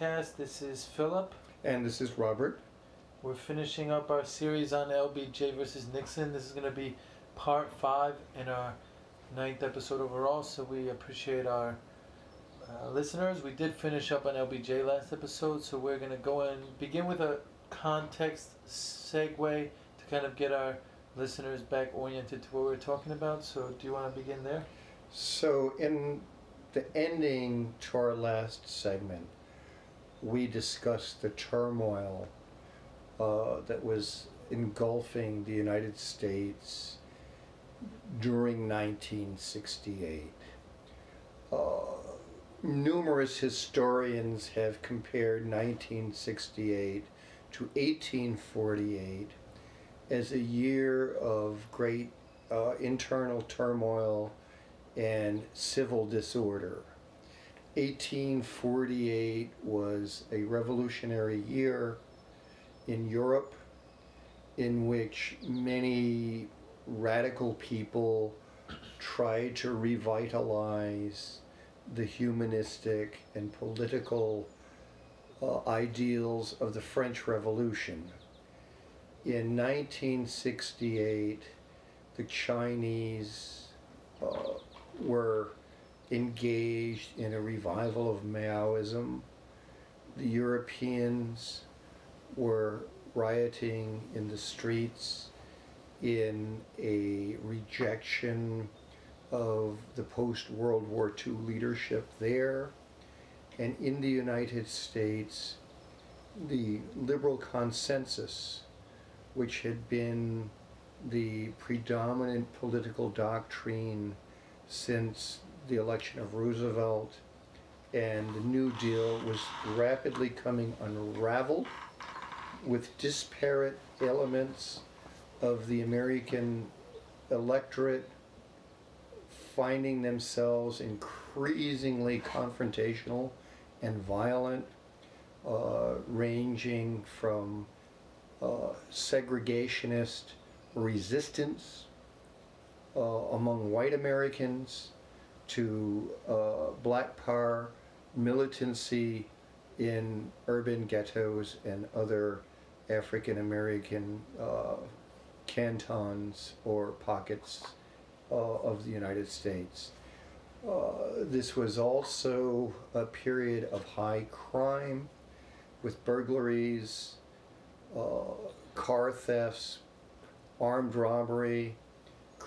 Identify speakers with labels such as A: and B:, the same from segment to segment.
A: podcast. This is Philip.
B: And this is Robert.
A: We're finishing up our series on LBJ versus Nixon. This is going to be part five in our ninth episode overall, so we appreciate our uh, listeners. We did finish up on LBJ last episode, so we're going to go and begin with a context segue to kind of get our listeners back oriented to what we're talking about. So, do you want to begin there?
B: So, in the ending to our last segment, we discussed the turmoil uh, that was engulfing the United States during 1968. Uh, numerous historians have compared 1968 to 1848 as a year of great uh, internal turmoil and civil disorder. 1848 was a revolutionary year in Europe in which many radical people tried to revitalize the humanistic and political uh, ideals of the French Revolution. In 1968, the Chinese uh, were engaged in a revival of Maoism. The Europeans were rioting in the streets in a rejection of the post World War II leadership there. And in the United States, the liberal consensus, which had been the predominant political doctrine since the election of Roosevelt and the New Deal was rapidly coming unraveled with disparate elements of the American electorate finding themselves increasingly confrontational and violent, uh, ranging from uh, segregationist resistance uh, among white Americans to uh, black power militancy in urban ghettos and other African American uh, cantons or pockets uh, of the United States. Uh, this was also a period of high crime with burglaries, uh, car thefts, armed robbery,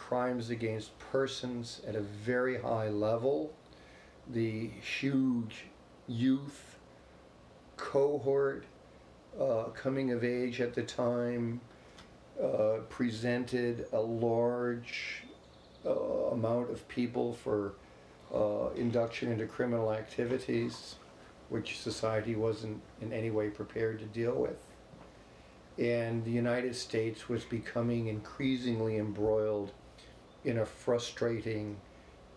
B: crimes against persons at a very high level, the huge youth cohort uh, coming of age at the time uh, presented a large uh, amount of people for uh, induction into criminal activities, which society wasn't in any way prepared to deal with. And the United States was becoming increasingly embroiled in a frustrating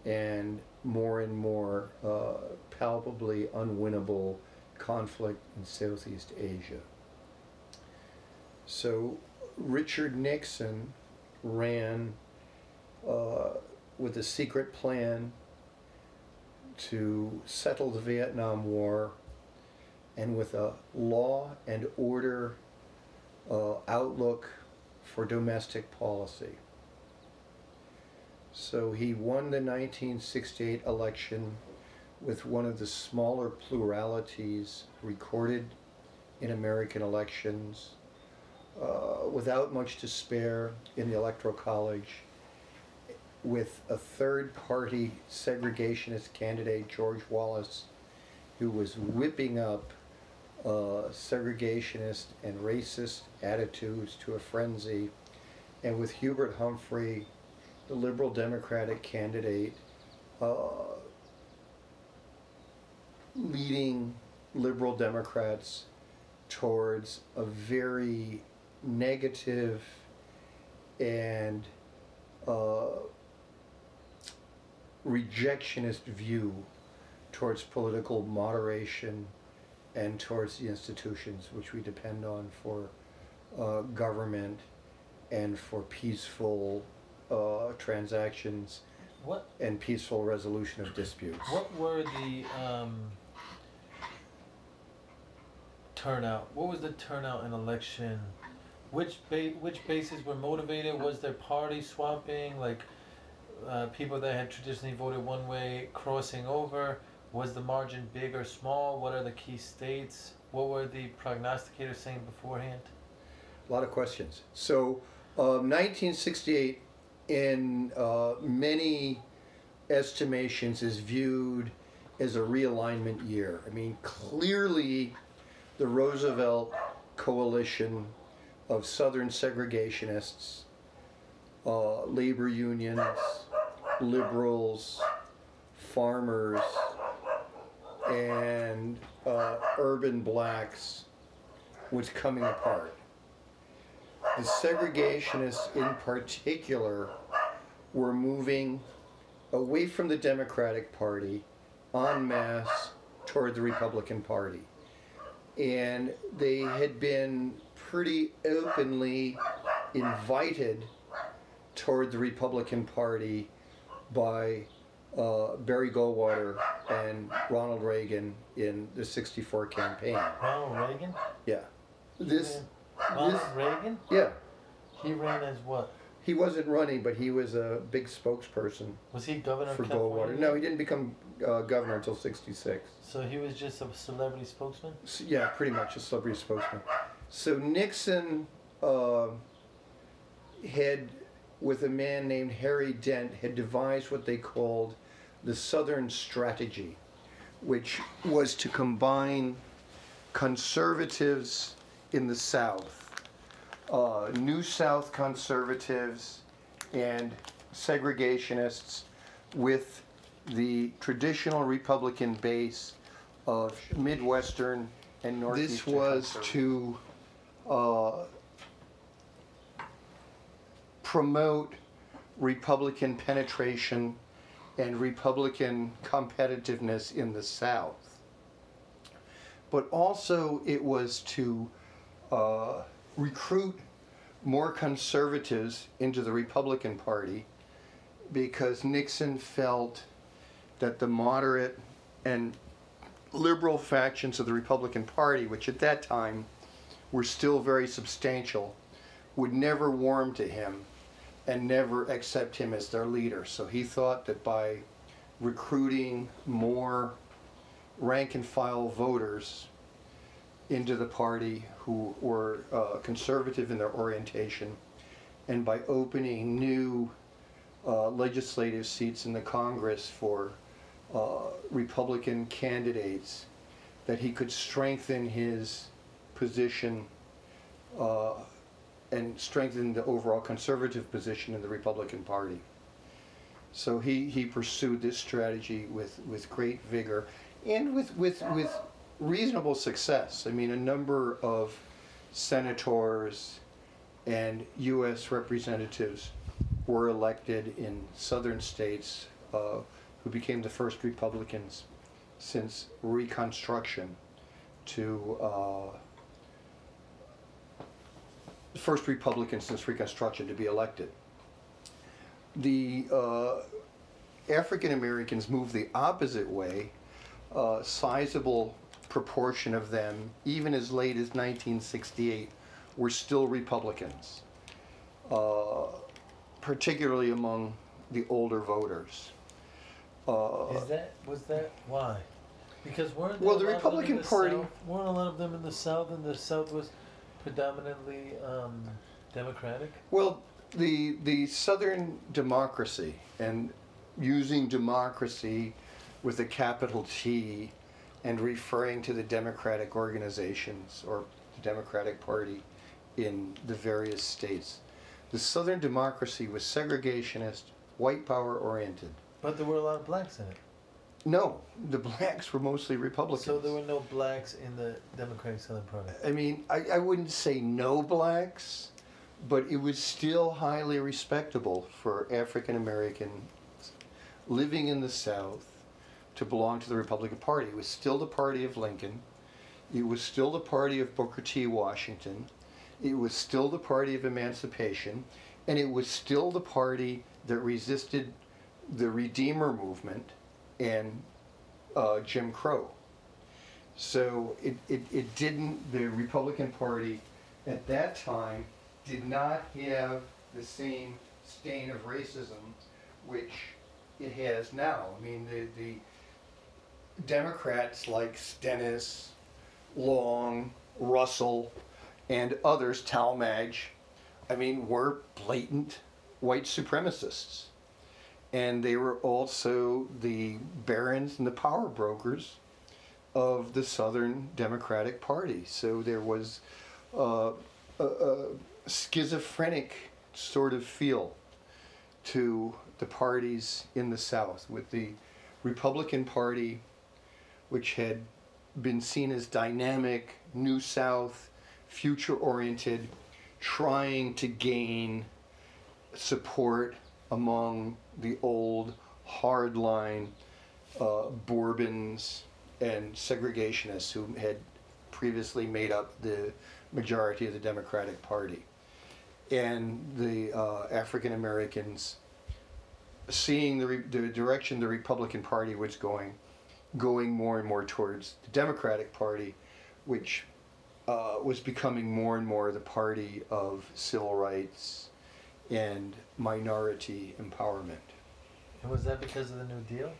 B: and more and more uh, palpably unwinnable conflict in Southeast Asia. So Richard Nixon ran uh, with a secret plan to settle the Vietnam War and with a law and order uh, outlook for domestic policy. So he won the 1968 election with one of the smaller pluralities recorded in American elections, uh, without much to spare in the Electoral College, with a third party segregationist candidate, George Wallace, who was whipping up uh, segregationist and racist attitudes to a frenzy, and with Hubert Humphrey the Liberal Democratic candidate uh, leading Liberal Democrats towards a very negative and uh, rejectionist view towards political moderation and towards the institutions which we depend on for uh, government and for peaceful uh, transactions
A: What
B: and peaceful resolution of disputes.
A: what were the um, turnout? What was the turnout in election? Which ba- which bases were motivated? Was there party swapping? Like uh, people that had traditionally voted one way crossing over? Was the margin big or small? What are the key states? What were the prognosticators saying beforehand?
B: A lot of questions. So, um, 1968, in uh, many estimations, is viewed as a realignment year. I mean, clearly, the Roosevelt coalition of Southern segregationists, uh, labor unions, liberals, farmers, and uh, urban blacks was coming apart. The segregationists, in particular, were moving away from the Democratic Party en masse toward the Republican Party. And they had been pretty openly invited toward the Republican Party by uh, Barry Goldwater and Ronald Reagan in the 64 campaign.
A: Ronald Reagan?
B: Yeah. This,
A: Ronald
B: this,
A: Reagan?
B: yeah.
A: He ran as what?
B: He wasn't running, but he was a big spokesperson
A: Was he governor
B: for
A: California?
B: Goldwater. No, he didn't become uh, governor until 66.
A: So he was just a celebrity spokesman?
B: S yeah, pretty much a celebrity spokesman. So Nixon uh, had, with a man named Harry Dent, had devised what they called the Southern Strategy, which was to combine conservatives in the South, uh, New South conservatives, and segregationists with the traditional Republican base of Midwestern and Northeastern. This was to uh, promote Republican penetration and Republican competitiveness in the South. But also, it was to uh, recruit more conservatives into the Republican Party because Nixon felt that the moderate and liberal factions of the Republican Party, which at that time were still very substantial, would never warm to him and never accept him as their leader. So he thought that by recruiting more rank and file voters into the party who were uh, conservative in their orientation, and by opening new uh, legislative seats in the Congress for uh, Republican candidates, that he could strengthen his position uh, and strengthen the overall conservative position in the Republican Party. So he, he pursued this strategy with, with great vigor and with, with, with reasonable success. I mean, a number of senators and U.S. representatives were elected in southern states uh, who became the first Republicans since Reconstruction to uh, first Republican since Reconstruction to be elected. The uh, African Americans moved the opposite way. A sizable proportion of them, even as late as 1968, were still Republicans, uh, particularly among the older voters. Uh,
A: Is that was that why? Because weren't there
B: Well,
A: a
B: the
A: lot of them in
B: Republican
A: the
B: Party-
A: South? weren't a lot of them in the South, and the South was predominantly um, Democratic.
B: Well, the the Southern democracy and using democracy with a capital T and referring to the democratic organizations or the Democratic Party in the various states. The Southern democracy was segregationist, white power oriented.
A: But there were a lot of blacks in it.
B: No, the blacks were mostly Republicans.
A: So there were no blacks in the Democratic Southern Party.
B: I mean, I, I wouldn't say no blacks, but it was still highly respectable for African Americans living in the South to belong to the Republican Party. It was still the party of Lincoln. It was still the party of Booker T. Washington. It was still the party of emancipation. And it was still the party that resisted the Redeemer movement and uh, Jim Crow. So it, it, it didn't, the Republican Party at that time did not have the same stain of racism which it has now. I mean, the, the Democrats like Stennis, Long, Russell, and others, Talmadge, I mean, were blatant white supremacists. And they were also the barons and the power brokers of the Southern Democratic Party. So there was uh, a, a schizophrenic sort of feel to the parties in the South, with the Republican Party, which had been seen as dynamic, New South, future oriented, trying to gain support among the old hardline uh, Bourbons and segregationists who had previously made up the majority of the Democratic Party. And the uh, African Americans seeing the, re- the direction the Republican Party was going, going more and more towards the Democratic Party, which uh, was becoming more and more the party of civil rights and minority empowerment.
A: And was that because of the New Deal?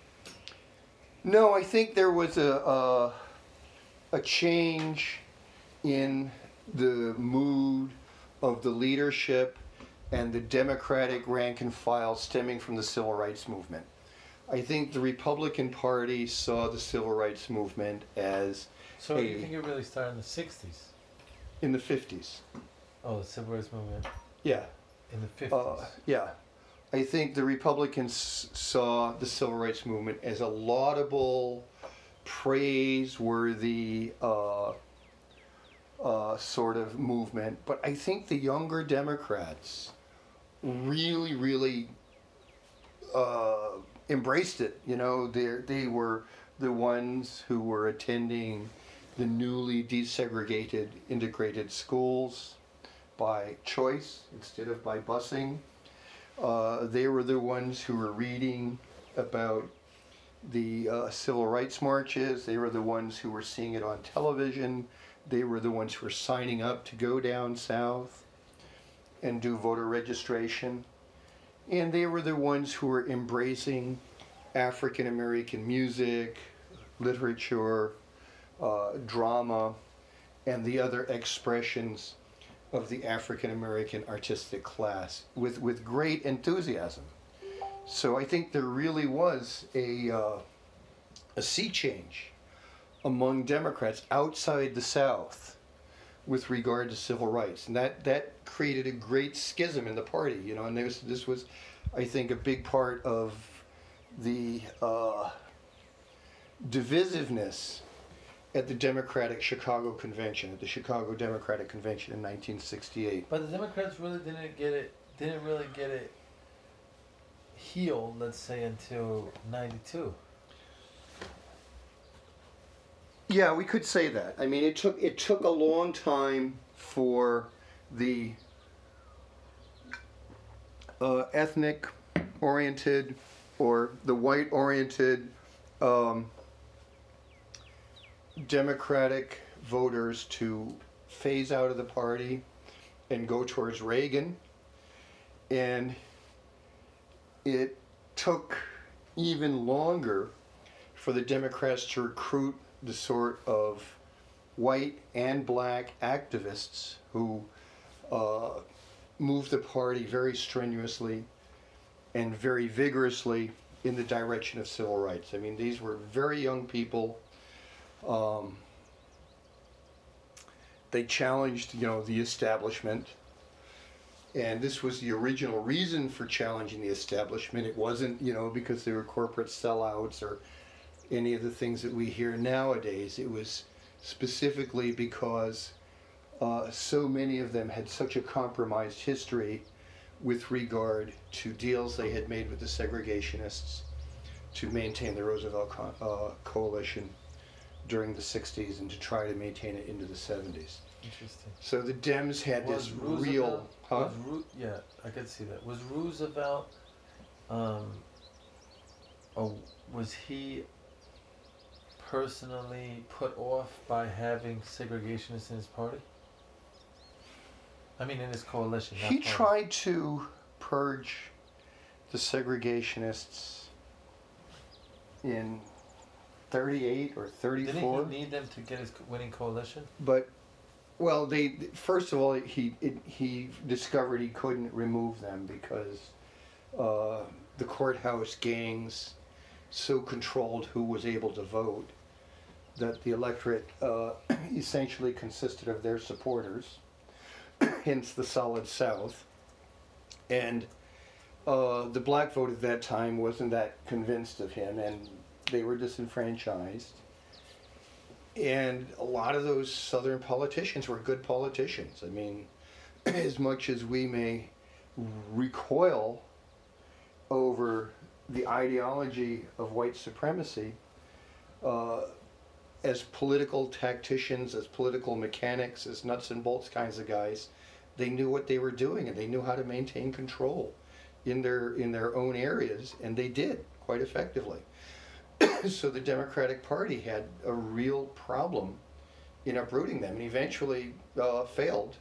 B: No, I think there was a a, a change in the mood of the leadership and the Democratic rank and file stemming from the civil rights movement. I think the Republican Party saw the civil rights movement as
A: So you think it really started in the '60s?
B: in the 50s.
A: Oh, the civil rights movement
B: Yeah.
A: in the '50s.
B: Uh, yeah. I think the Republicans saw the civil rights movement as a laudable, praiseworthy uh, uh, sort of movement. But I think the younger Democrats really, really uh, embraced it. You know, they they were the ones who were attending the newly desegregated integrated schools by choice instead of by busing. Uh, they were the ones who were reading about the uh, civil rights marches. They were the ones who were seeing it on television. They were the ones who were signing up to go down south and do voter registration. And they were the ones who were embracing African American music, literature, uh, drama, and the other expressions of the African American artistic class with, with great enthusiasm. So I think there really was a, uh, a sea change among Democrats outside the South with regard to civil rights. And that, that created a great schism in the party, you know, and this, this was, I think, a big part of the uh, divisiveness at the Democratic Chicago Convention, at the Chicago Democratic Convention in 1968.
A: But the Democrats really didn't get it. Didn't really get it healed. Let's say until '92.
B: Yeah, we could say that. I mean, it took it took a long time for the uh, ethnic oriented or the white oriented um, Democratic voters to phase out of the party and go towards Reagan. And it took even longer for the Democrats to recruit the sort of white and black activists who uh, moved the party very strenuously and very vigorously in the direction of civil rights. I mean, these were very young people. Um, they challenged, you know, the establishment. And this was the original reason for challenging the establishment. It wasn't, you know, because they were corporate sellouts or any of the things that we hear nowadays. It was specifically because uh, so many of them had such a compromised history with regard to deals they had made with the segregationists to maintain the Roosevelt co- uh, coalition during the 60s and to try to maintain it into the 70s.
A: Interesting.
B: So the Dems had
A: Was
B: this
A: Roosevelt-
B: real. Huh?
A: Was Ru- yeah, I could see that. Was Roosevelt, um, oh, was he personally put off by having segregationists in his party? I mean, in his coalition.
B: He tried to purge the segregationists in 38 or 34.
A: Didn't he need them to get his winning coalition?
B: but well they first of all he it, he discovered he couldn't remove them because uh, the courthouse gangs so controlled who was able to vote that the electorate uh, essentially consisted of their supporters hence the solid south and uh, the black vote at that time wasn't that convinced of him and they were disenfranchised and a lot of those southern politicians were good politicians. I mean, as much as we may recoil over the ideology of white supremacy, uh, as political tacticians, as political mechanics, as nuts and bolts kinds of guys, they knew what they were doing and they knew how to maintain control in their in their own areas, and they did quite effectively. so the Democratic Party had a real problem in uprooting them, and eventually uh, failed.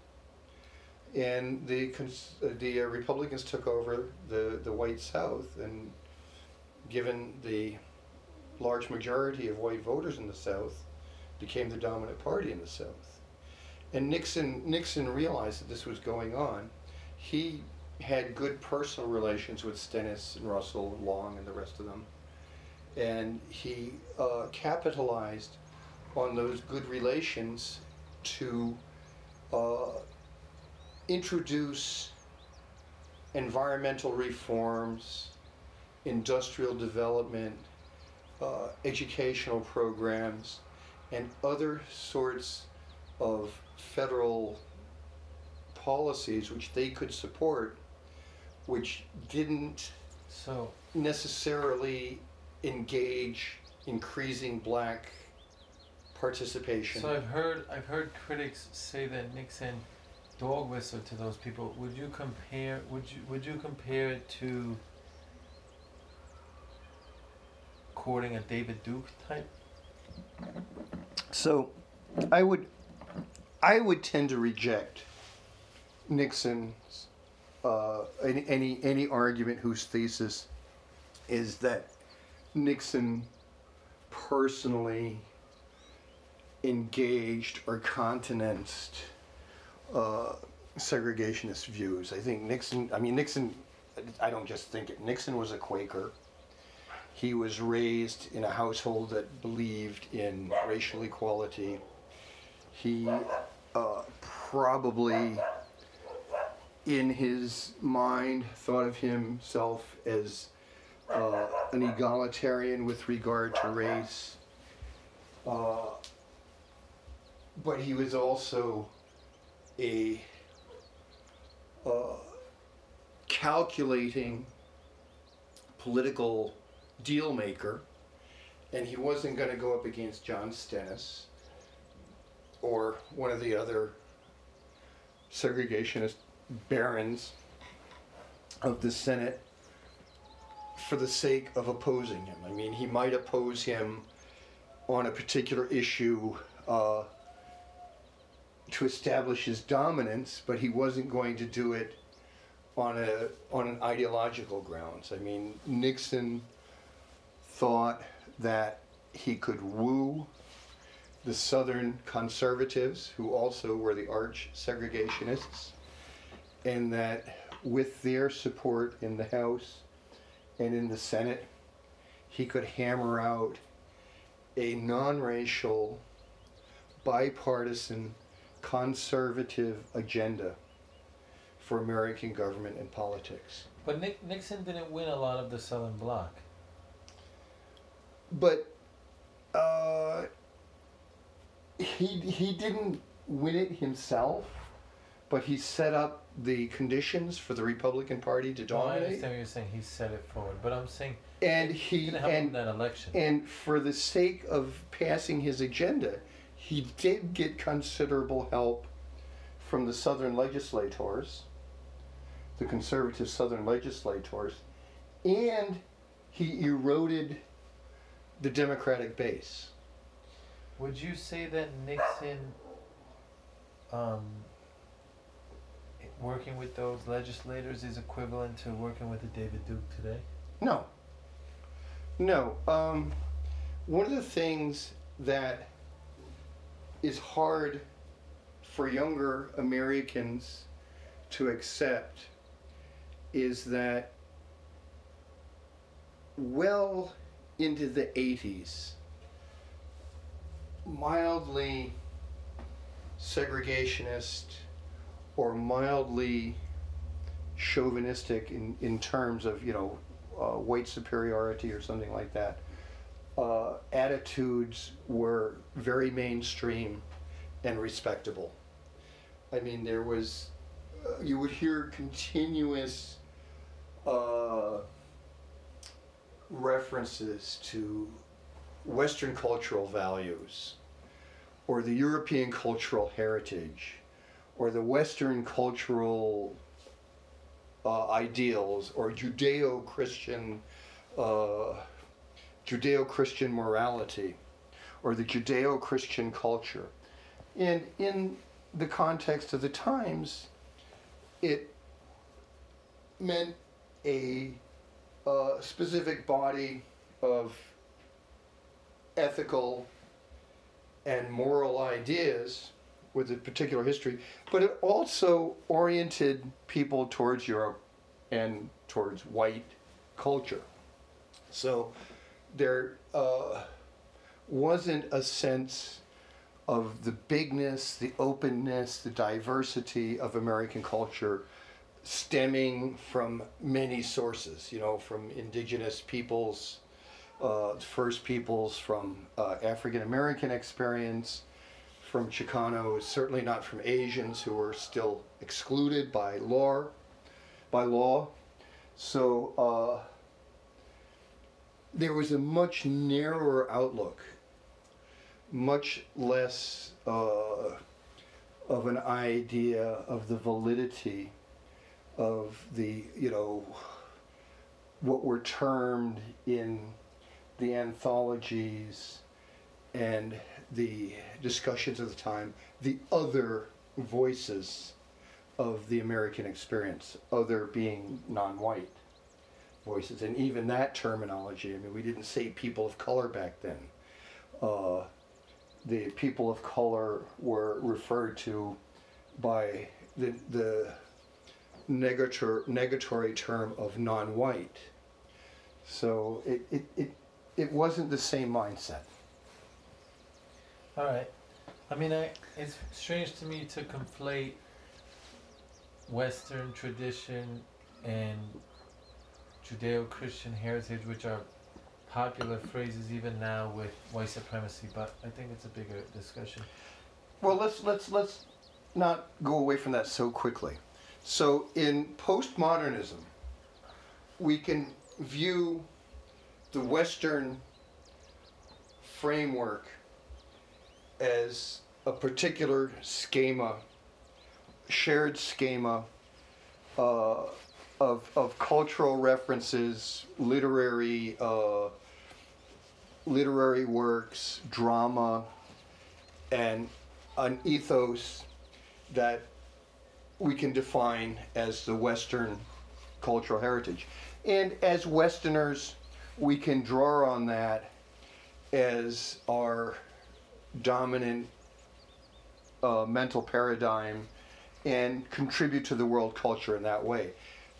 B: And the cons- uh, the uh, Republicans took over the the white South, and given the large majority of white voters in the South, became the dominant party in the South. And Nixon Nixon realized that this was going on. He had good personal relations with Stennis and Russell, and Long, and the rest of them and he uh, capitalized on those good relations to uh, introduce environmental reforms, industrial development, uh, educational programs, and other sorts of federal policies which they could support, which didn't
A: So,
B: necessarily engage increasing black participation.
A: so I've heard I've heard critics say that Nixon dog whistled to those people. Would you compare? Would you would you compare it to courting a David Duke type?
B: So, I would, I would tend to reject Nixon's uh, any, any any argument whose thesis is that Nixon personally engaged or countenanced uh, segregationist views. I think Nixon. I mean Nixon. I don't just think it. Nixon was a Quaker. He was raised in a household that believed in racial equality. He uh, probably, in his mind, thought of himself as uh, an egalitarian with regard to race. Uh, but he was also a uh, calculating political deal maker, and he wasn't going to go up against John Stennis or one of the other segregationist barons of the Senate for the sake of opposing him. I mean, he might oppose him on a particular issue uh, to establish his dominance, but he wasn't going to do it on a on an ideological grounds. I mean, Nixon thought that he could woo the Southern conservatives, who also were the arch segregationists, and that with their support in the House and in the Senate, he could hammer out a non racial, bipartisan, conservative agenda for American government and politics.
A: But Nick, Nixon didn't win a lot of the Southern Bloc.
B: But uh, he he didn't win it himself, but he set up the conditions for the Republican Party to
A: No, I
B: dominate,
A: understand what you're saying. He set it forward, but I'm saying
B: and
A: he
B: he
A: didn't help
B: and
A: that election.
B: and for the sake of passing his agenda, he did get considerable help from the Southern legislators, the conservative Southern legislators, and he eroded the Democratic base.
A: Would you say that Nixon, um, working with those legislators is equivalent to working with a David Duke today?
B: No. No. Um, one of the things that is hard for younger Americans to accept is that well into the 80s, mildly segregationist or mildly chauvinistic in, in terms of, you know, uh, white superiority or something like that, uh, attitudes were very mainstream and respectable. I mean, there was, uh, you would hear continuous uh, references to Western cultural values or the European cultural heritage or the Western cultural uh, ideals or Judeo Christian uh, Judeo Christian morality or the Judeo Christian culture. And in the context of the times, it meant a uh, specific body of ethical and moral ideas with a particular history, but it also oriented people towards Europe and towards white culture. So there uh, wasn't a sense of the bigness, the openness, the diversity of American culture stemming from many sources, you know, from indigenous peoples, uh, first peoples, from uh, African American experience, from Chicanos, certainly not from Asians who were still excluded by law, by law. So uh, there was a much narrower outlook, much less uh, of an idea of the validity of the, you know, what were termed in the anthologies and the discussions of the time, the other voices of the American experience, other being non white voices. And even that terminology, I mean, we didn't say people of color back then. Uh, the people of color were referred to by the, the negator, negatory term of non white. So it, it, it, it wasn't the same mindset.
A: All right. I mean, I, it's strange to me to conflate Western tradition and Judeo Christian heritage, which are popular phrases even now with white supremacy, but I think it's a bigger discussion.
B: Well, let's let's let's not go away from that so quickly. So in postmodernism, we can view the Western framework as a particular schema, shared schema uh, of, of cultural references, literary uh, literary works, drama, and an ethos that we can define as the Western cultural heritage. And as Westerners, we can draw on that as our dominant uh, mental paradigm and contribute to the world culture in that way.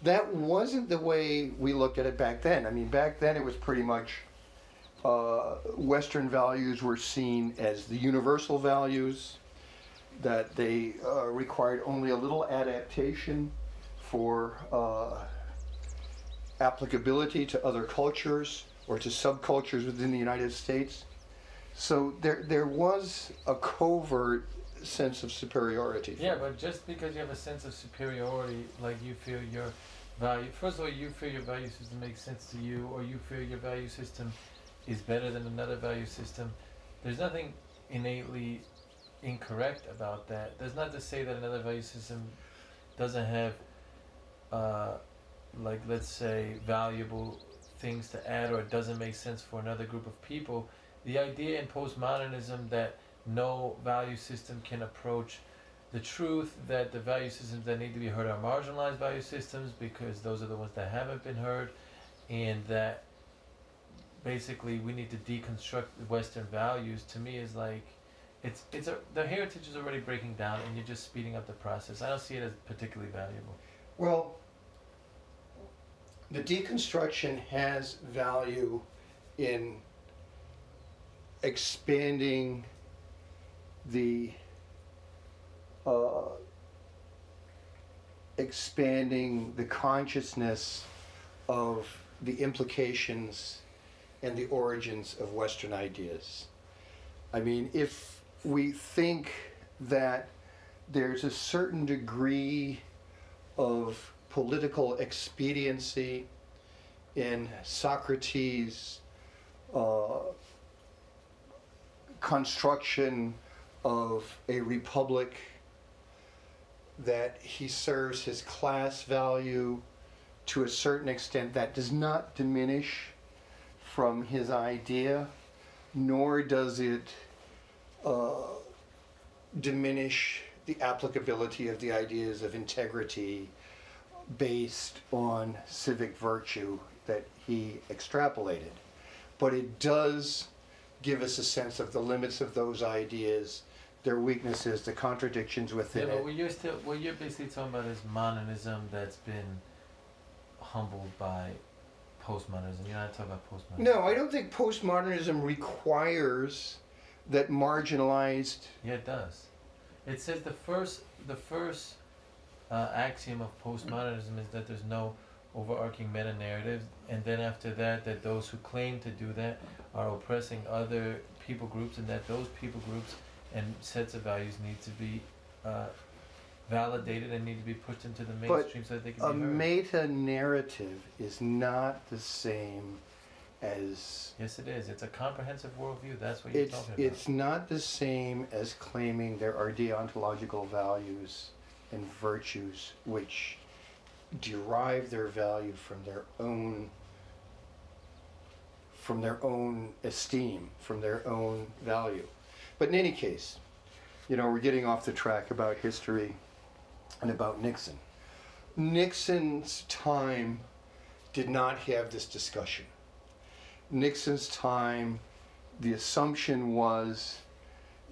B: That wasn't the way we looked at it back then. I mean, back then it was pretty much uh, Western values were seen as the universal values, that they uh, required only a little adaptation for uh, applicability to other cultures or to subcultures within the United States. So there, there was a covert sense of superiority.
A: Yeah, but just because you have a sense of superiority, like you feel your value, first of all, you feel your value system makes sense to you, or you feel your value system is better than another value system, there's nothing innately incorrect about that. That's not to say that another value system doesn't have, uh, like, let's say, valuable things to add or it doesn't make sense for another group of people the idea in postmodernism that no value system can approach the truth that the value systems that need to be heard are marginalized value systems because those are the ones that haven't been heard, and that basically we need to deconstruct Western values. To me, is like it's it's a the heritage is already breaking down, and you're just speeding up the process. I don't see it as particularly valuable.
B: Well, the deconstruction has value in expanding the uh, expanding the consciousness of the implications and the origins of Western ideas. I mean, if we think that there's a certain degree of political expediency in Socrates' uh, construction of a republic, that he serves his class value to a certain extent that does not diminish from his idea, nor does it uh, diminish the applicability of the ideas of integrity based on civic virtue that he extrapolated. But it does give us a sense of the limits of those ideas, their weaknesses, the contradictions within Yeah,
A: but
B: it.
A: what you're still what you're basically talking about is modernism that's been humbled by postmodernism. You're not talking about postmodernism.
B: No, I don't think postmodernism requires that marginalized.
A: Yeah, it does. It says the first the first uh, axiom of postmodernism is that there's no overarching meta narrative, and then after that, that those who claim to do that are oppressing other people groups, and that those people groups and sets of values need to be uh, validated and need to be put into the
B: But
A: mainstream so that they
B: A
A: can be heard.
B: meta narrative is not the same as
A: yes, it is. It's a comprehensive worldview. That's what you're
B: it's
A: talking about.
B: it's not the same as claiming there are deontological values and virtues which derive their value from their own from their own esteem, from their own value. But in any case, you know, we're getting off the track about history and about Nixon. Nixon's time did not have this discussion. Nixon's time, the assumption was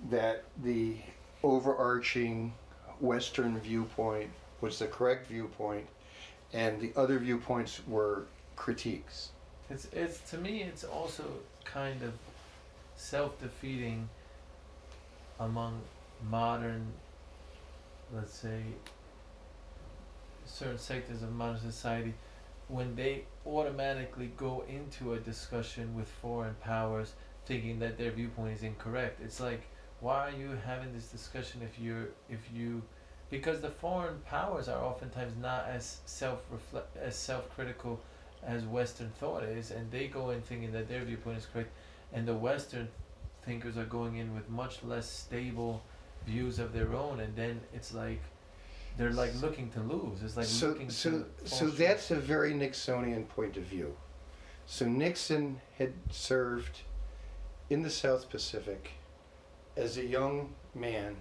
B: that the overarching Western viewpoint was the correct viewpoint, and the other viewpoints were critiques.
A: It's it's to me it's also kind of self defeating among modern let's say certain sectors of modern society when they automatically go into a discussion with foreign powers thinking that their viewpoint is incorrect. It's like why are you having this discussion if you're if you because the foreign powers are oftentimes not as self reflect as self critical as Western thought is, and they go in thinking that their viewpoint is correct, and the Western thinkers are going in with much less stable views of their own, and then it's like they're like looking to lose. It's like
B: so,
A: looking
B: so,
A: to
B: so that's a very Nixonian point of view. So Nixon had served in the South Pacific as a young man,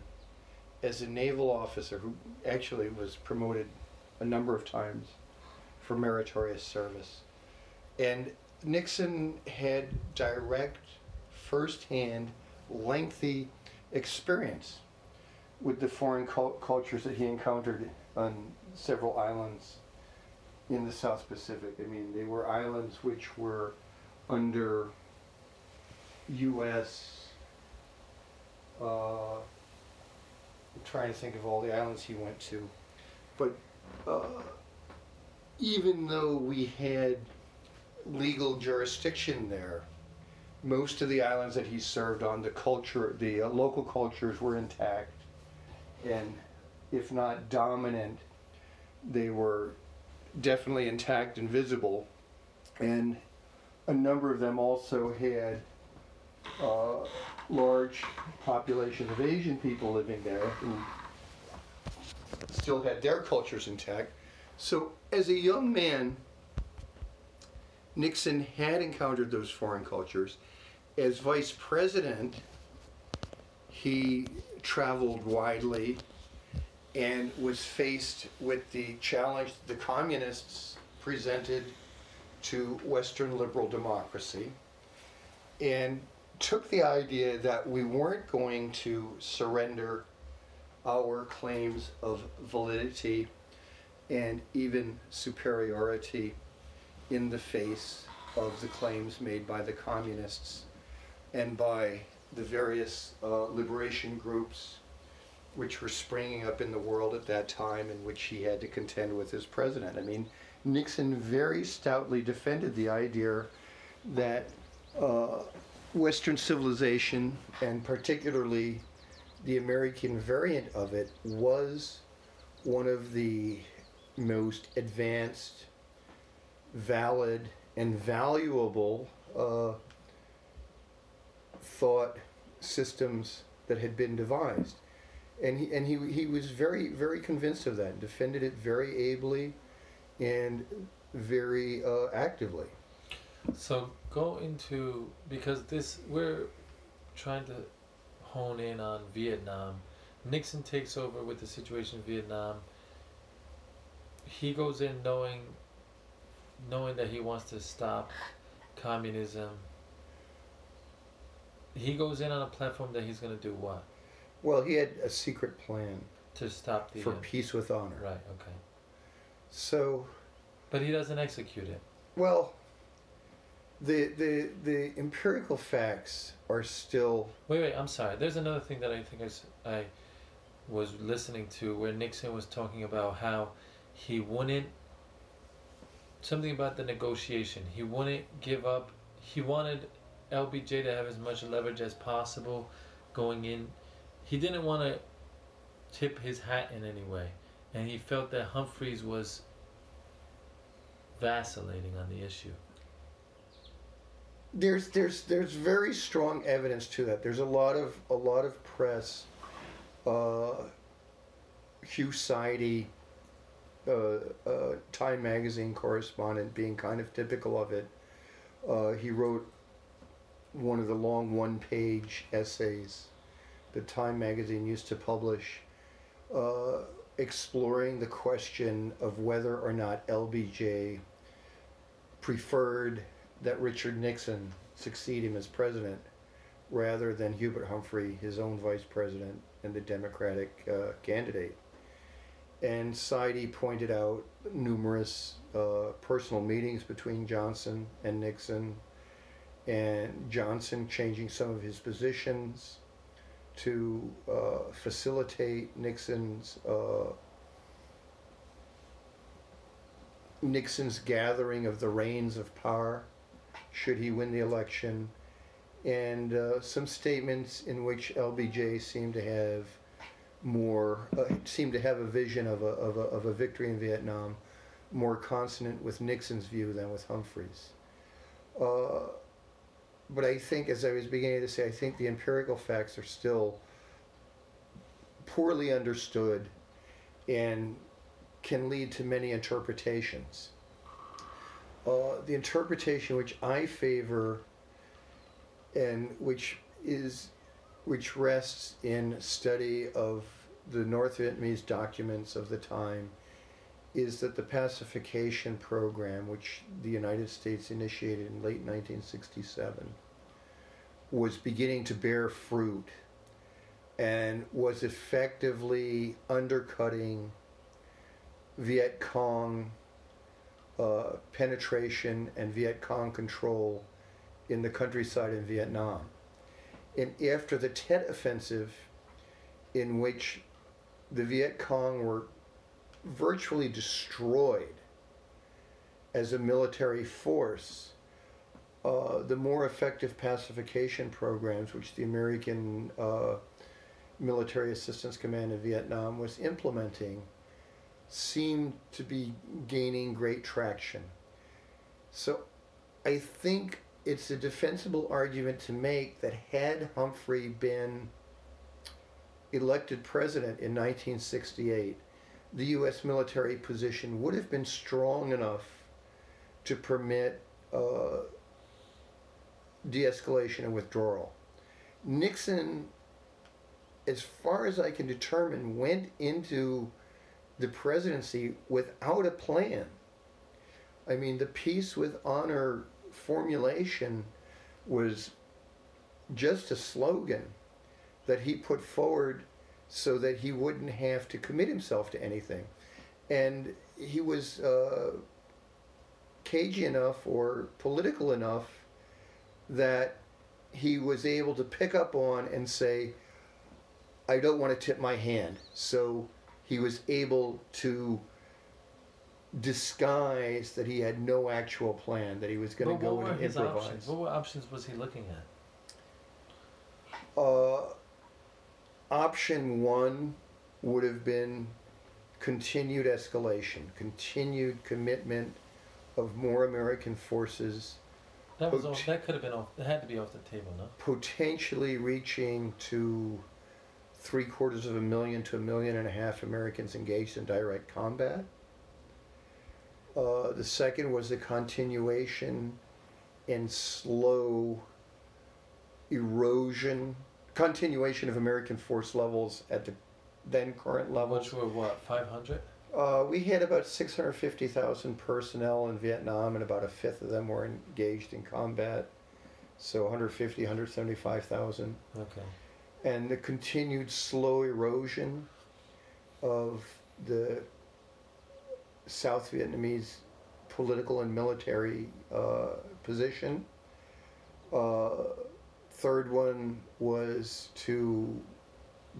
B: as a naval officer who actually was promoted a number of times for meritorious service. And Nixon had direct, firsthand, lengthy experience with the foreign cul- cultures that he encountered on several islands in the South Pacific. I mean, they were islands which were under U.S. Uh, I'm trying to think of all the islands he went to, but uh, even though we had legal jurisdiction there, most of the islands that he served on, the culture, the uh, local cultures were intact, and if not dominant, they were definitely intact and visible. And a number of them also had uh, large populations of Asian people living there who still had their cultures intact. So, as a young man, Nixon had encountered those foreign cultures as vice president, he traveled widely and was faced with the challenge the communists presented to Western liberal democracy and took the idea that we weren't going to surrender our claims of validity and even superiority in the face of the claims made by the communists and by the various uh, liberation groups which were springing up in the world at that time in which he had to contend with as president. I mean, Nixon very stoutly defended the idea that uh, Western civilization, and particularly the American variant of it, was one of the most advanced, valid, and valuable uh, thought systems that had been devised. And he, and he, he was very, very convinced of that, defended it very ably and very uh, actively.
A: So go into because this we're trying to hone in on Vietnam. Nixon takes over with the situation in Vietnam. He goes in knowing knowing that he wants to stop communism. He goes in on a platform that he's going to do what?
B: Well, he had a secret plan
A: To stop the
B: for
A: uh,
B: peace with honor.
A: Right, okay.
B: So,
A: But he doesn't execute it.
B: well, the the the empirical facts are still
A: Wait, wait, I'm sorry. There's another thing that I think I, I was listening to where Nixon was talking about how he wouldn't something about the negotiation. He wouldn't give up. He wanted LBJ to have as much leverage as possible going in. He didn't want to tip his hat in any way, and he felt that Humphreys was vacillating on the issue.
B: there's there's there's very strong evidence to that. There's a lot of a lot of press. Uh, Hugh Sidey, uh, uh, Time magazine correspondent, being kind of typical of it. Uh, he wrote one of the long one-page essays that Time magazine used to publish, uh, exploring the question of whether or not LBJ preferred that Richard Nixon succeed him as president rather than Hubert Humphrey, his own vice president and the Democratic uh, candidate. And Sidey pointed out numerous uh, personal meetings between Johnson and Nixon, and Johnson changing some of his positions to uh, facilitate Nixon's uh, Nixon's gathering of the reins of power, should he win the election, and uh, some statements in which LBJ seemed to have more, uh, seemed to have a vision of a, of, a, of a victory in Vietnam more consonant with Nixon's view than with Humphrey's. Uh, but I think, as I was beginning to say, I think the empirical facts are still poorly understood and can lead to many interpretations. Uh, the interpretation which I favor and which is which rests in study of the North Vietnamese documents of the time is that the pacification program which the United States initiated in late 1967 was beginning to bear fruit and was effectively undercutting Viet Cong uh, penetration and Viet Cong control in the countryside in Vietnam. And after the Tet Offensive, in which the Viet Cong were virtually destroyed as a military force, uh, the more effective pacification programs, which the American uh, Military Assistance Command in Vietnam was implementing, seemed to be gaining great traction. So I think it's a defensible argument to make that had Humphrey been elected president in 1968, the U.S. military position would have been strong enough to permit uh, de escalation and withdrawal. Nixon, as far as I can determine, went into the presidency without a plan. I mean, the peace with honor formulation was just a slogan that he put forward so that he wouldn't have to commit himself to anything. And he was uh, cagey enough or political enough that he was able to pick up on and say, I don't want to tip my hand. So he was able to disguise that he had no actual plan, that he was going to go and improvise.
A: options? What were options was he looking at?
B: Uh, option one would have been continued escalation, continued commitment of more American forces,
A: That was off, that could have been off. It had to be off the table, no?
B: potentially reaching to three quarters of a million to a million and a half Americans engaged in direct combat. Uh, the second was the continuation and slow erosion, continuation of American force levels at the then current levels.
A: Which were what? Five hundred.
B: Uh, we had about 650,000 personnel in Vietnam, and about a fifth of them were engaged in combat. So 150, 175,000.
A: Okay.
B: And the continued slow erosion of the South Vietnamese political and military uh, position. Uh, third one was to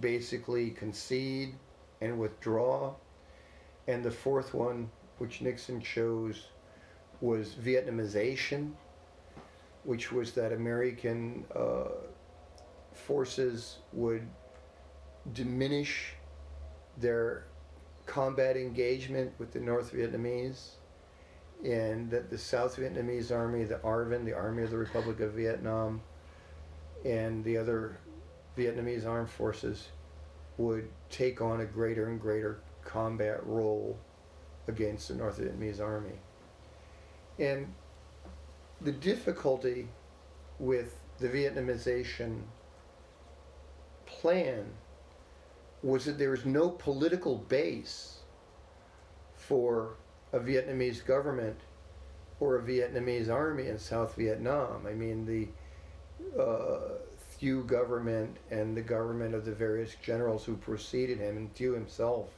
B: basically concede and withdraw. And the fourth one, which Nixon chose, was Vietnamization, which was that American uh, forces would diminish their combat engagement with the North Vietnamese, and that the South Vietnamese Army, the ARVN, the Army of the Republic of Vietnam, and the other Vietnamese armed forces would take on a greater and greater combat role against the North Vietnamese army. And the difficulty with the Vietnamization plan was that there was no political base for a Vietnamese government or a Vietnamese army in South Vietnam. I mean, the uh, Thieu government and the government of the various generals who preceded him, and Thieu himself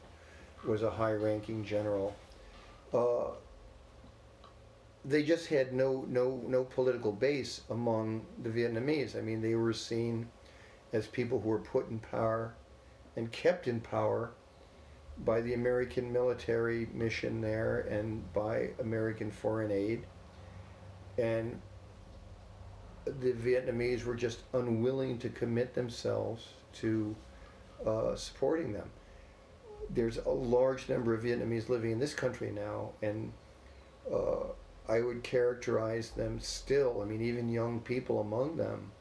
B: was a high-ranking general. Uh, they just had no no no political base among the Vietnamese. I mean, they were seen as people who were put in power and kept in power by the American military mission there and by American foreign aid. And the Vietnamese were just unwilling to commit themselves to uh, supporting them. There's a large number of Vietnamese living in this country now, and uh, I would characterize them still, I mean, even young people among them,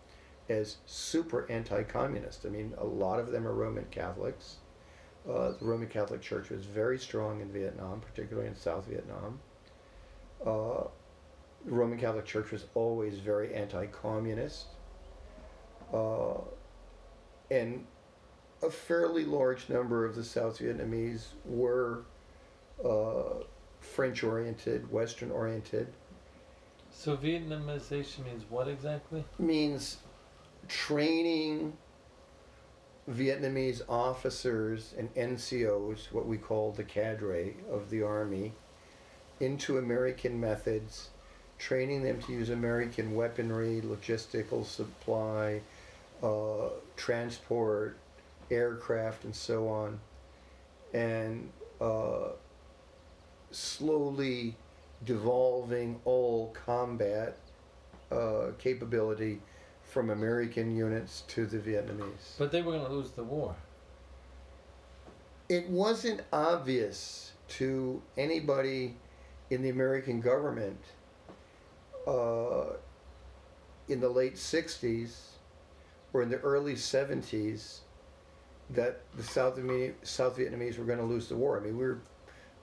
B: as super anti communist. I mean, a lot of them are Roman Catholics. Uh, the Roman Catholic Church was very strong in Vietnam, particularly in South Vietnam. Uh, the Roman Catholic Church was always very anti-communist, uh, and a fairly large number of the South Vietnamese were uh, French-oriented, Western-oriented.
A: So Vietnamization means what exactly?
B: Means training Vietnamese officers and NCOs, what we call the cadre of the army, into American methods, training them to use American weaponry, logistical supply, uh, transport, aircraft, and so on, and uh, slowly devolving all combat uh, capability from American units to the Vietnamese.
A: But they were going to lose the war.
B: it wasn't obvious to anybody in the American government uh, in the late 60s or in the early 70s that the South, Vietnamese, South Vietnamese were going to lose the war. I mean, we were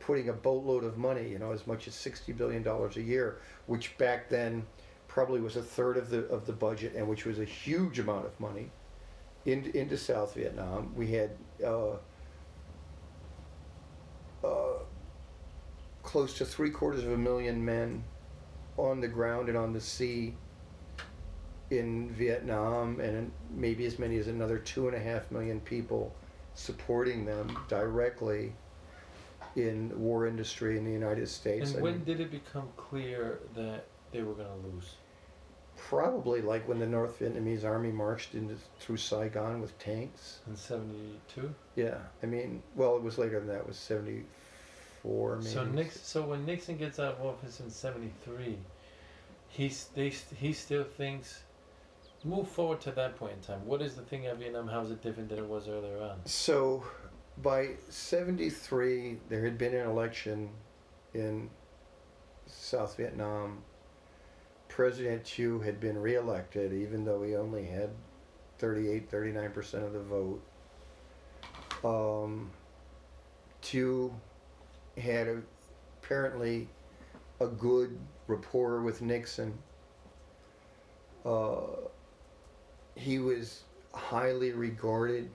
B: putting a boatload of money, you know, as much as $60 billion a year, which back then probably was a third of the of the budget, and which was a huge amount of money, into into South Vietnam. We had uh, uh, close to three quarters of a million men on the ground and on the sea in Vietnam, and maybe as many as another two and a half million people supporting them directly in war industry in the United States.
A: And
B: I
A: when
B: mean,
A: did it become clear that they were going to lose?
B: probably like when the North Vietnamese army marched into through Saigon with tanks.
A: In 72?
B: Yeah, I mean, well, it was later than that. It was seventy four, maybe.
A: So Nixon, so when Nixon gets out of office in '73, he's they he still thinks. Move forward to that point in time. What is the thing at Vietnam? How is it different than it was earlier on?
B: So, by seventy three, there had been an election in South Vietnam. President Thieu had been reelected, even though he only had 38, 39% of the vote. Um, Thieu had a, apparently a good rapport with Nixon. Uh, he was highly regarded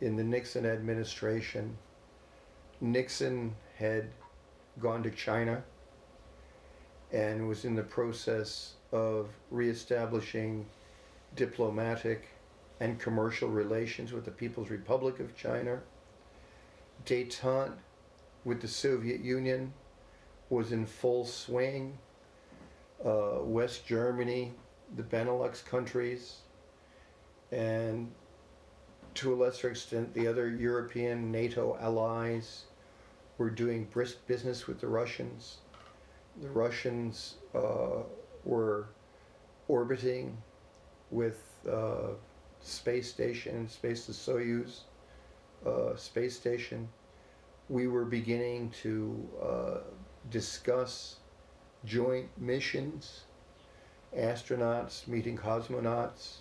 B: in the Nixon administration. Nixon had gone to China and was in the process of reestablishing diplomatic and commercial relations with the People's Republic of China. Detente with the Soviet Union was in full swing. Uh, West Germany, the Benelux countries, and to a lesser extent, the other European NATO allies were doing brisk business with the Russians. The Russians uh, were orbiting with uh, space station, space the Soyuz uh, space station. We were beginning to uh, discuss joint missions, astronauts meeting cosmonauts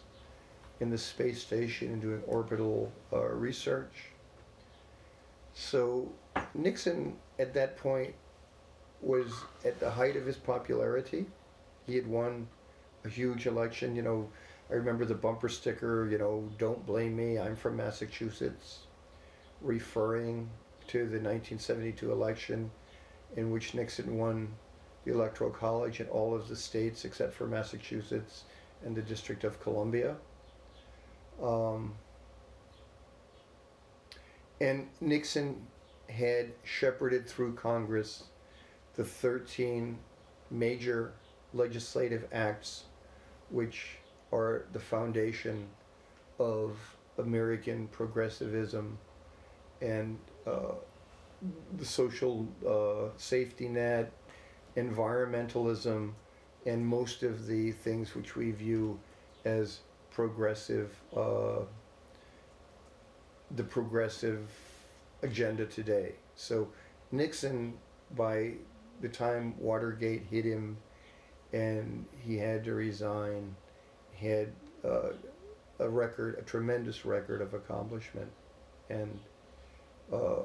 B: in the space station and doing orbital uh, research. So Nixon at that point was at the height of his popularity. He had won a huge election. You know, I remember the bumper sticker, you know, don't blame me, I'm from Massachusetts, referring to the 1972 election in which Nixon won the Electoral College in all of the states except for Massachusetts and the District of Columbia. Um, and Nixon had shepherded through Congress the 13 major legislative acts which are the foundation of American progressivism and uh, the social uh, safety net, environmentalism, and most of the things which we view as progressive, uh, the progressive agenda today. So Nixon, by the time Watergate hit him and he had to resign, had uh, a record, a tremendous record of accomplishment, and uh,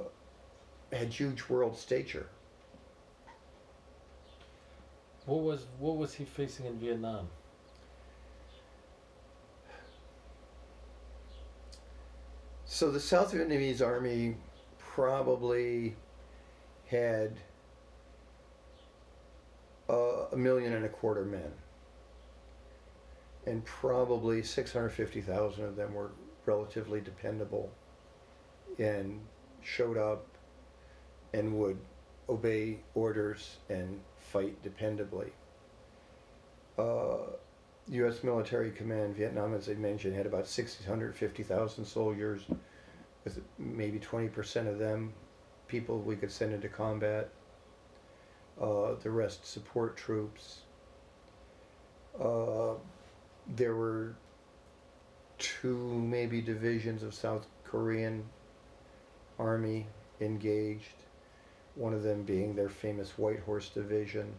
B: had huge world stature.
A: What was what was he facing in Vietnam?
B: So the South Vietnamese army probably had a million and a quarter men, and probably six hundred fifty thousand of them were relatively dependable, and showed up and would obey orders and fight dependably. Uh, U.S. military command Vietnam, as I mentioned, had about 650,000 soldiers, with maybe 20% of them people we could send into combat. Uh, the rest support troops. Uh, there were two, maybe divisions of South Korean army engaged, one of them being their famous White Horse Division.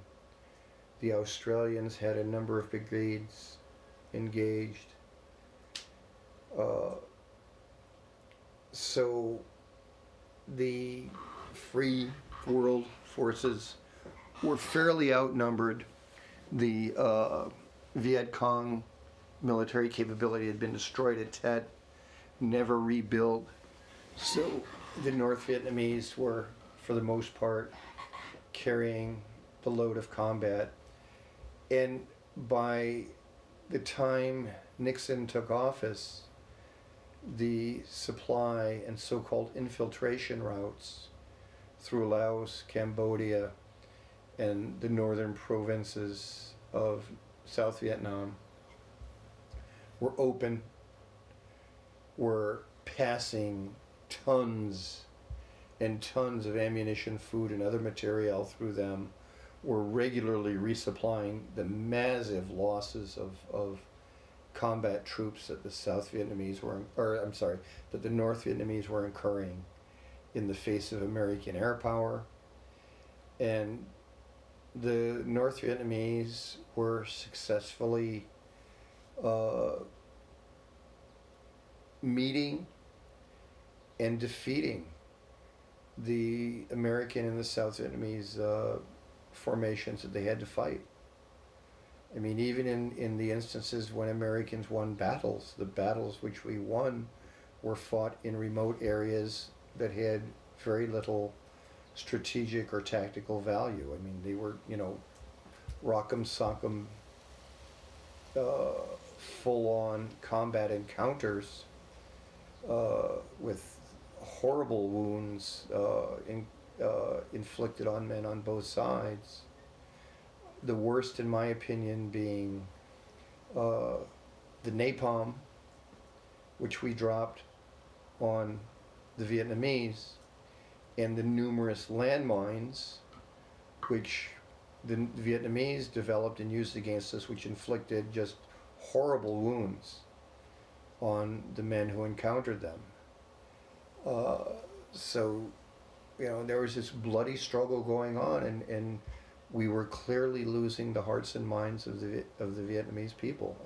B: The Australians had a number of brigades engaged. Uh, so the free world forces were fairly outnumbered the uh, Viet Cong military capability had been destroyed at Tet, never rebuilt. So the North Vietnamese were, for the most part, carrying the load of combat. And by the time Nixon took office, the supply and so called infiltration routes through Laos, Cambodia, and the northern provinces of South Vietnam were open, were passing tons and tons of ammunition, food, and other material through them, were regularly resupplying the massive losses of, of combat troops that the South Vietnamese were, or I'm sorry, that the North Vietnamese were incurring in the face of American air power. And the North Vietnamese were successfully uh, meeting and defeating the American and the South Vietnamese uh, formations that they had to fight. I mean, even in, in the instances when Americans won battles, the battles which we won were fought in remote areas that had very little strategic or tactical value. I mean, they were, you know, rock'em sock'em, uh, full on combat encounters uh, with horrible wounds uh, in, uh, inflicted on men on both sides. The worst, in my opinion, being uh, the napalm, which we dropped on the Vietnamese, and the numerous landmines, which the Vietnamese developed and used against us, which inflicted just horrible wounds on the men who encountered them. Uh, so, you know, there was this bloody struggle going on, and, and we were clearly losing the hearts and minds of the of the Vietnamese people,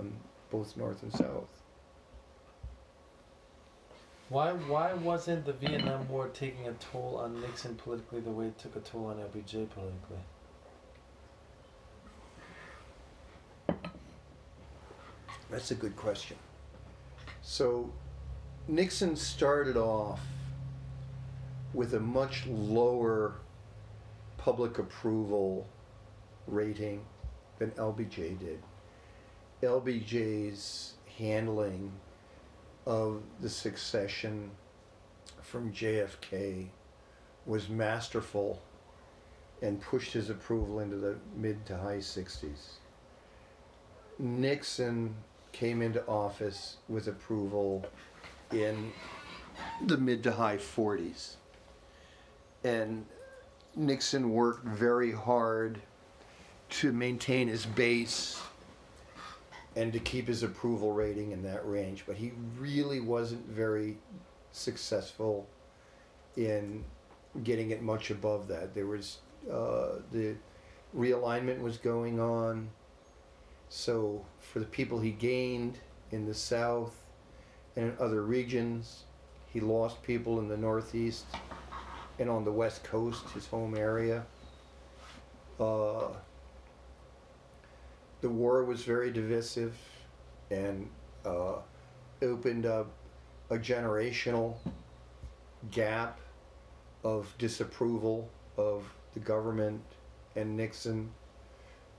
B: both north and south.
A: Why why wasn't the Vietnam War taking a toll on Nixon politically the way it took a toll on LBJ politically?
B: That's a good question. So, Nixon started off with a much lower public approval rating than LBJ did. LBJ's handling of the succession from JFK was masterful and pushed his approval into the mid to high 60s. Nixon came into office with approval in the mid to high 40s. And Nixon worked very hard to maintain his base and to keep his approval rating in that range. But he really wasn't very successful in getting it much above that. There was uh, the realignment was going on. So for the people he gained in the South and in other regions, he lost people in the Northeast and on the West Coast, his home area. Uh, the war was very divisive and uh, opened up a generational gap of disapproval of the government and Nixon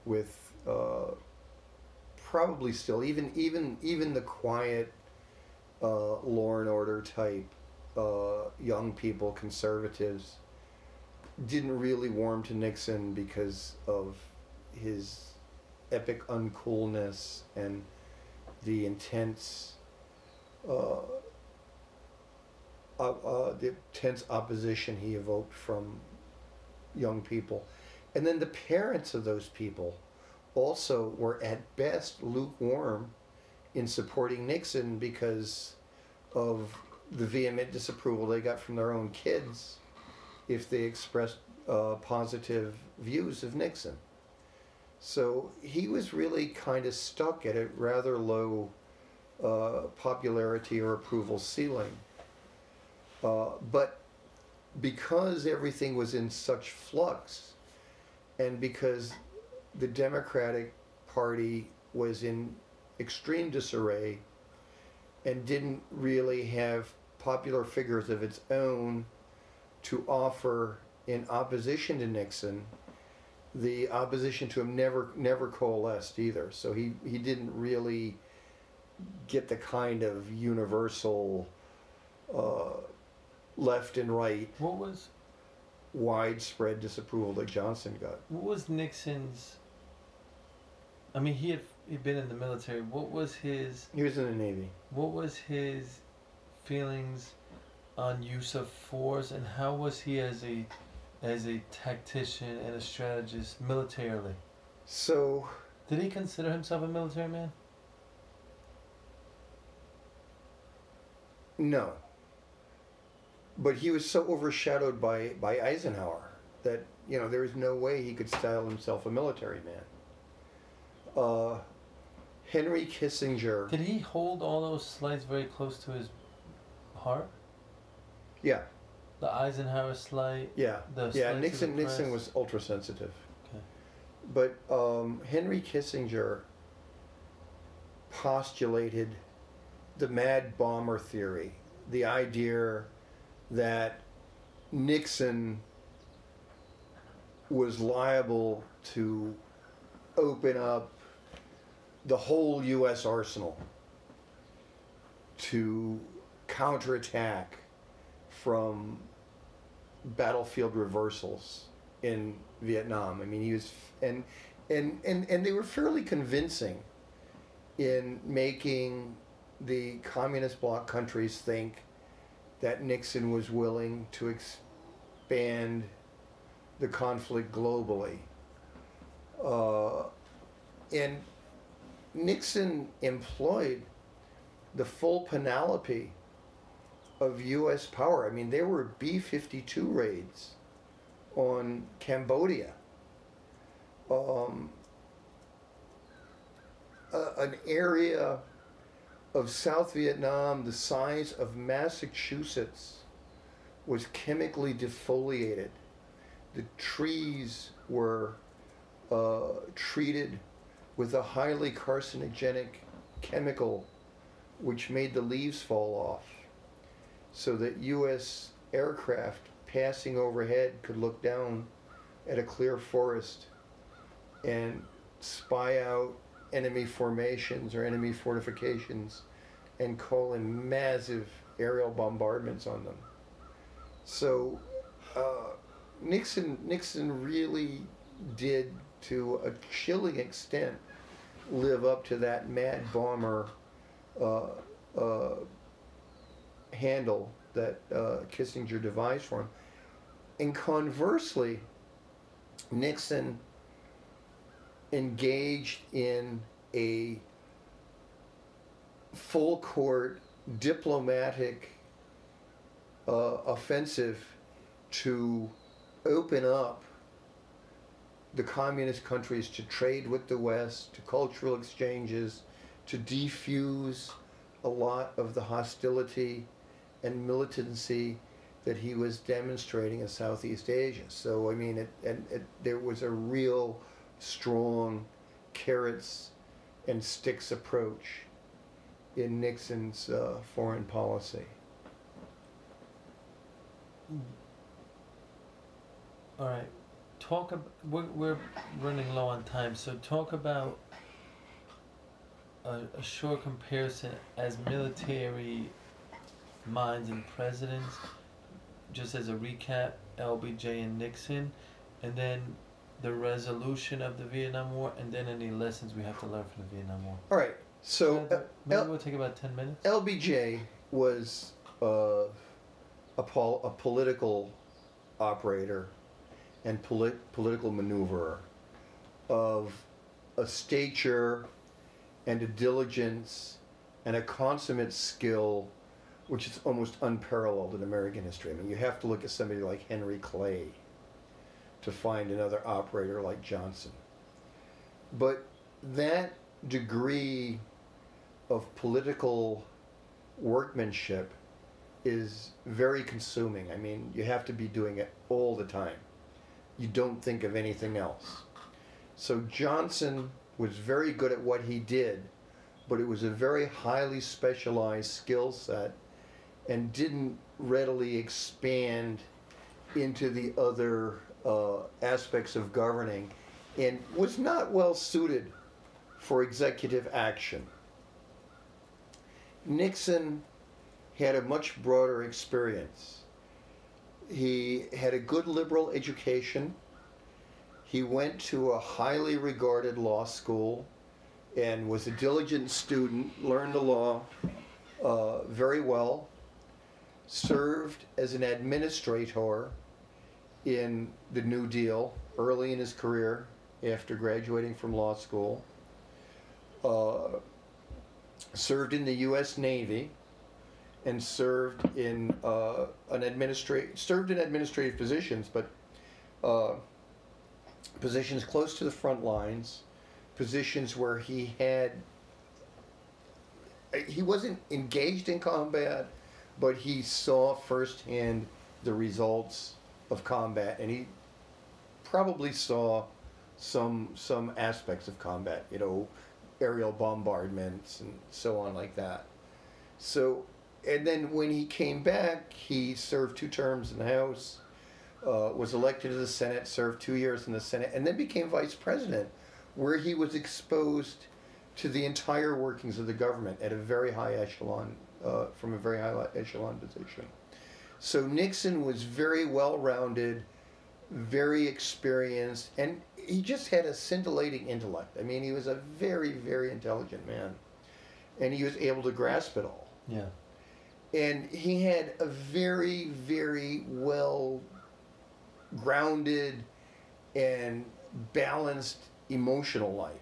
B: with uh, probably still even even even the quiet uh, law and order type uh, young people conservatives didn't really warm to Nixon because of his epic uncoolness and the intense uh, uh, the intense opposition he evoked from young people. And then the parents of those people also were at best lukewarm in supporting Nixon because of the vehement disapproval they got from their own kids if they expressed uh, positive views of Nixon. So he was really kind of stuck at a rather low uh, popularity or approval ceiling. Uh, but because everything was in such flux, and because the Democratic Party was in extreme disarray and didn't really have popular figures of its own to offer in opposition to Nixon. The opposition to him never never coalesced either, so he, he didn't really get the kind of universal uh, left and right
A: What was
B: widespread disapproval that Johnson got.
A: what was Nixon's? I mean, he had he'd been in the military. What was his
B: He was in the Navy.
A: what was his feelings on use of force, and how was he as a as a tactician and a strategist militarily?
B: So
A: Did he consider himself a military man?
B: no. But he was so overshadowed by, by Eisenhower that, you know, there was no way he could style himself a military man. Uh, Henry Kissinger,
A: Did he hold all those slides very close to his heart?
B: yeah,
A: The Eisenhower slide.
B: yeah, yeah. Nixon Nixon was ultra sensitive.
A: Okay.
B: But um, Henry Kissinger postulated the mad bomber theory, the idea that Nixon was liable to open up the whole U.S. arsenal to counterattack from battlefield reversals in Vietnam. I mean, he was, and and and and they were fairly convincing in making the communist bloc countries think that Nixon was willing to expand the conflict globally. Uh, and Nixon employed the full panoply of U.S. power. I mean, there were B 52 raids on Cambodia. Um, an area of South Vietnam the size of Massachusetts was chemically defoliated. The trees were uh, treated with a highly carcinogenic chemical which made the leaves fall off so that U.S. aircraft passing overhead could look down at a clear forest and spy out enemy formations or enemy fortifications and call in massive aerial bombardments on them. So uh, Nixon Nixon really did to a chilling extent live up to that mad bomber uh, uh, handle that uh, Kissinger devised for him. And conversely, Nixon engaged in a full court diplomatic uh, offensive to open up the communist countries to trade with the West, to cultural exchanges, to defuse a lot of the hostility and militancy that he was demonstrating in Southeast Asia. So I mean, it, and it, there was a real strong carrots and sticks approach in Nixon's uh, foreign policy.
A: All right. Talk about. We're, we're running low on time, so talk about a, a short comparison as military minds and presidents, just as a recap LBJ and Nixon, and then the resolution of the Vietnam War, and then any lessons we have to learn from the Vietnam War.
B: All right. So Uh,
A: maybe
B: L-
A: we'll take about 10 minutes.
B: LBJ was uh, a, pol- a political operator and polit- political maneuverer of a stature and a diligence and a consummate skill which is almost unparalleled in American history. I mean, you have to look at somebody like Henry Clay to find another operator like Johnson. But that degree of political workmanship is very consuming. I mean, you have to be doing it all the time. You don't think of anything else. So Johnson was very good at what he did, but it was a very highly specialized skill set and didn't readily expand into the other uh, aspects of governing and was not well suited for executive action. Nixon had a much broader experience. He had a good liberal education. He went to a highly regarded law school and was a diligent student, learned the law uh, very well, served as an administrator in the New Deal early in his career after graduating from law school, uh, served in the U.S. Navy, and served in uh, an administrative served in administrative positions, but uh, positions close to the front lines, positions where he had he wasn't engaged in combat, but he saw firsthand the results of combat, and he probably saw some some aspects of combat, you know, aerial bombardments and so on like that. So, and then when he came back, he served two terms in the House, uh, was elected to the Senate, served two years in the Senate, and then became vice president, where he was exposed to the entire workings of the government at a very high echelon, uh, from a very high echelon position. So Nixon was very well rounded, very experienced, and he just had a scintillating intellect. I mean, he was a very, very intelligent man, and he was able to grasp it all.
A: Yeah.
B: And he had a very, very well grounded and balanced emotional life.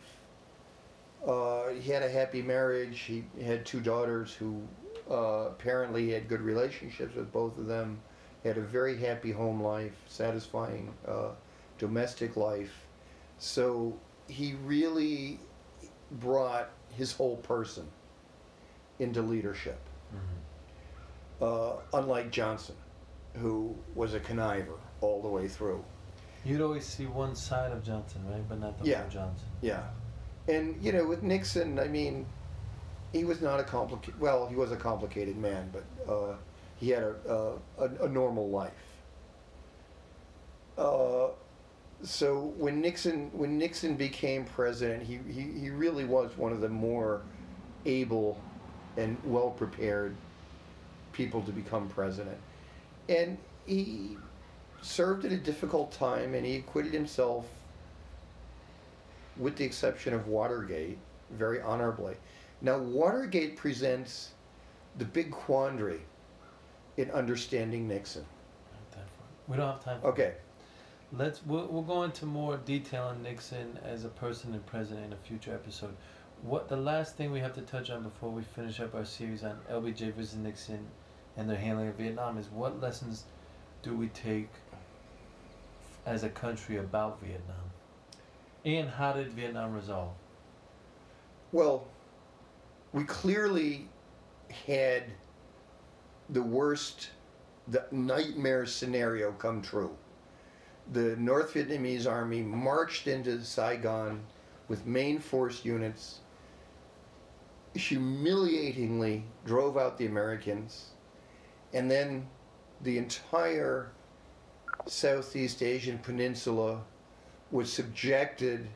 B: Uh, he had a happy marriage. He had two daughters who uh, apparently had good relationships with both of them. He had a very happy home life, satisfying uh, domestic life. So he really brought his whole person into leadership.
A: Mm-hmm.
B: Uh, unlike Johnson, who was a conniver all the way through.
A: You'd always see one side of Johnson, right? But not the
B: Yeah.
A: whole Johnson.
B: Yeah. And, you know, with Nixon, I mean, he was not a complicated, well, he was a complicated man, but uh, he had a, a, a, a normal life. Uh, so when Nixon when Nixon became president, he, he, he really was one of the more able and well prepared people to become president. And he served at a difficult time and he acquitted himself with the exception of Watergate, very honorably. Now, Watergate presents the big quandary in understanding Nixon.
A: Not that far. We don't have time. For
B: Okay,
A: Let's we'll, we'll go into more detail on Nixon as a person and president in a future episode. What the last thing we have to touch on before we finish up our series on LBJ versus Nixon and their handling of Vietnam is what lessons do we take as a country about Vietnam, and how did Vietnam resolve?
B: well, we clearly had the worst, the nightmare scenario come true. The North Vietnamese army marched into Saigon with main force units, humiliatingly drove out the Americans, and then the entire Southeast Asian peninsula was subjected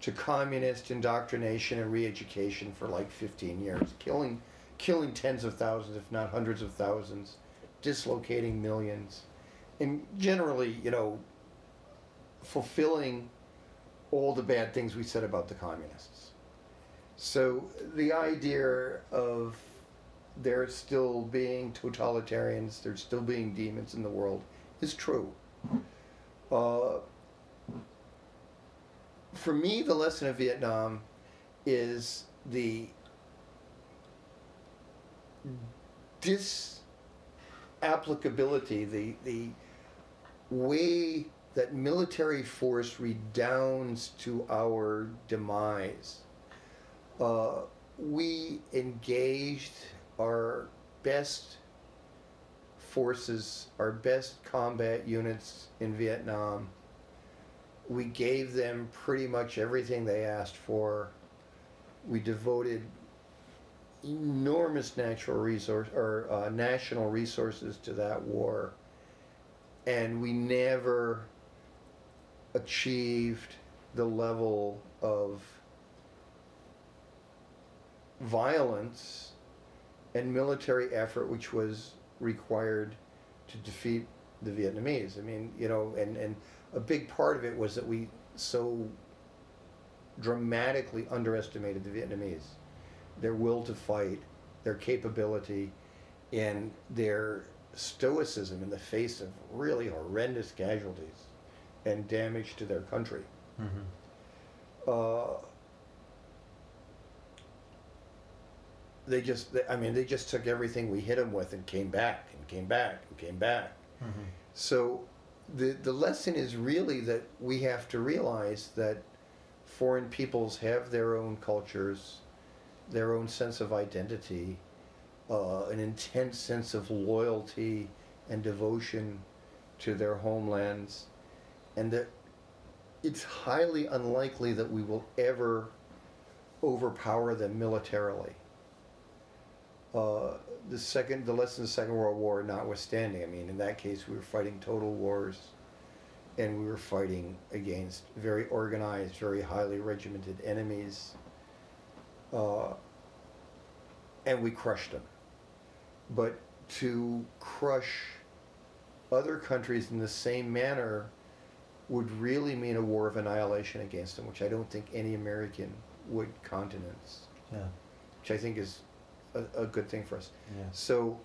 B: to communist indoctrination and re-education for like 15 years, killing, killing tens of thousands, if not hundreds of thousands, dislocating millions, and generally, you know, fulfilling all the bad things we said about the communists. So the idea of there still being totalitarians, there still being demons in the world, is true. Uh, for me, the lesson of Vietnam is the disapplicability, the the way that military force redounds to our demise. Uh, we engaged our best forces, our best combat units in Vietnam we gave them pretty much everything they asked for. We devoted enormous natural resource or uh, national resources to that war, and we never achieved the level of violence and military effort which was required to defeat the Vietnamese. I mean, you know, and, and a big part of it was that we so dramatically underestimated the Vietnamese, their will to fight, their capability, and their stoicism in the face of really horrendous casualties and damage to their country.
A: Mm-hmm.
B: Uh, they just, they, I mean, they just took everything we hit them with and came back and came back and came back.
A: Mm-hmm.
B: So the the lesson is really that we have to realize that foreign peoples have their own cultures, their own sense of identity, uh, an intense sense of loyalty and devotion to their homelands, and that it's highly unlikely that we will ever overpower them militarily. Uh, the second, the lessons of the Second World War notwithstanding, I mean, in that case, we were fighting total wars, and we were fighting against very organized, very highly regimented enemies, uh, and we crushed them. But to crush other countries in the same manner would really mean a war of annihilation against them, which I don't think any American would countenance,
A: Yeah.
B: which I think is a, a good thing for us.
A: Yeah.
B: So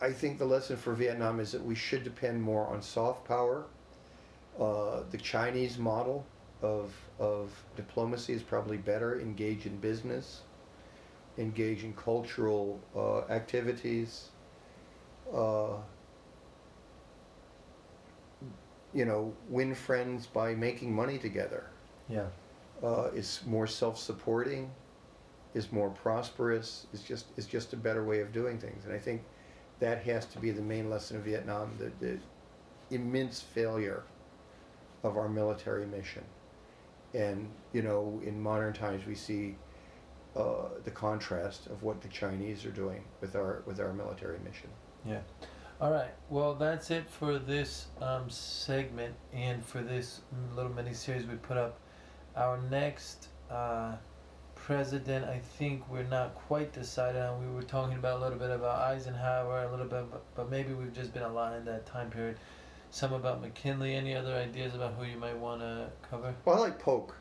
B: I think the lesson for Vietnam is that we should depend more on soft power. Uh, the Chinese model of, of diplomacy is probably better. Engage in business, engage in cultural uh, activities. Uh, you know, win friends by making money together.
A: Yeah.
B: Uh, is more self-supporting, is more prosperous, is just is just a better way of doing things. And I think that has to be the main lesson of Vietnam: the, the immense failure of our military mission. And you know, in modern times, we see uh, the contrast of what the Chinese are doing with our with our military mission.
A: Yeah. All right. Well, that's it for this um, segment and for this little mini series we put up. Our next uh, president, I think we're not quite decided on. We were talking about a little bit about Eisenhower, a little bit, but, but maybe we've just been aligned in that time period. Some about McKinley. Any other ideas about who you might want to cover?
B: Well, I like Polk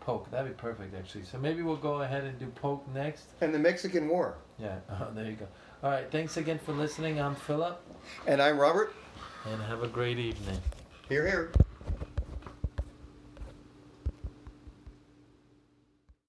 A: Polk. That'd be perfect, actually. So maybe we'll go ahead and do Polk next.
B: and the Mexican War.
A: Yeah. Oh, there you go. All right. Thanks again for listening. I'm Philip,
B: And I'm Robert.
A: and have a great evening.
B: Here, here.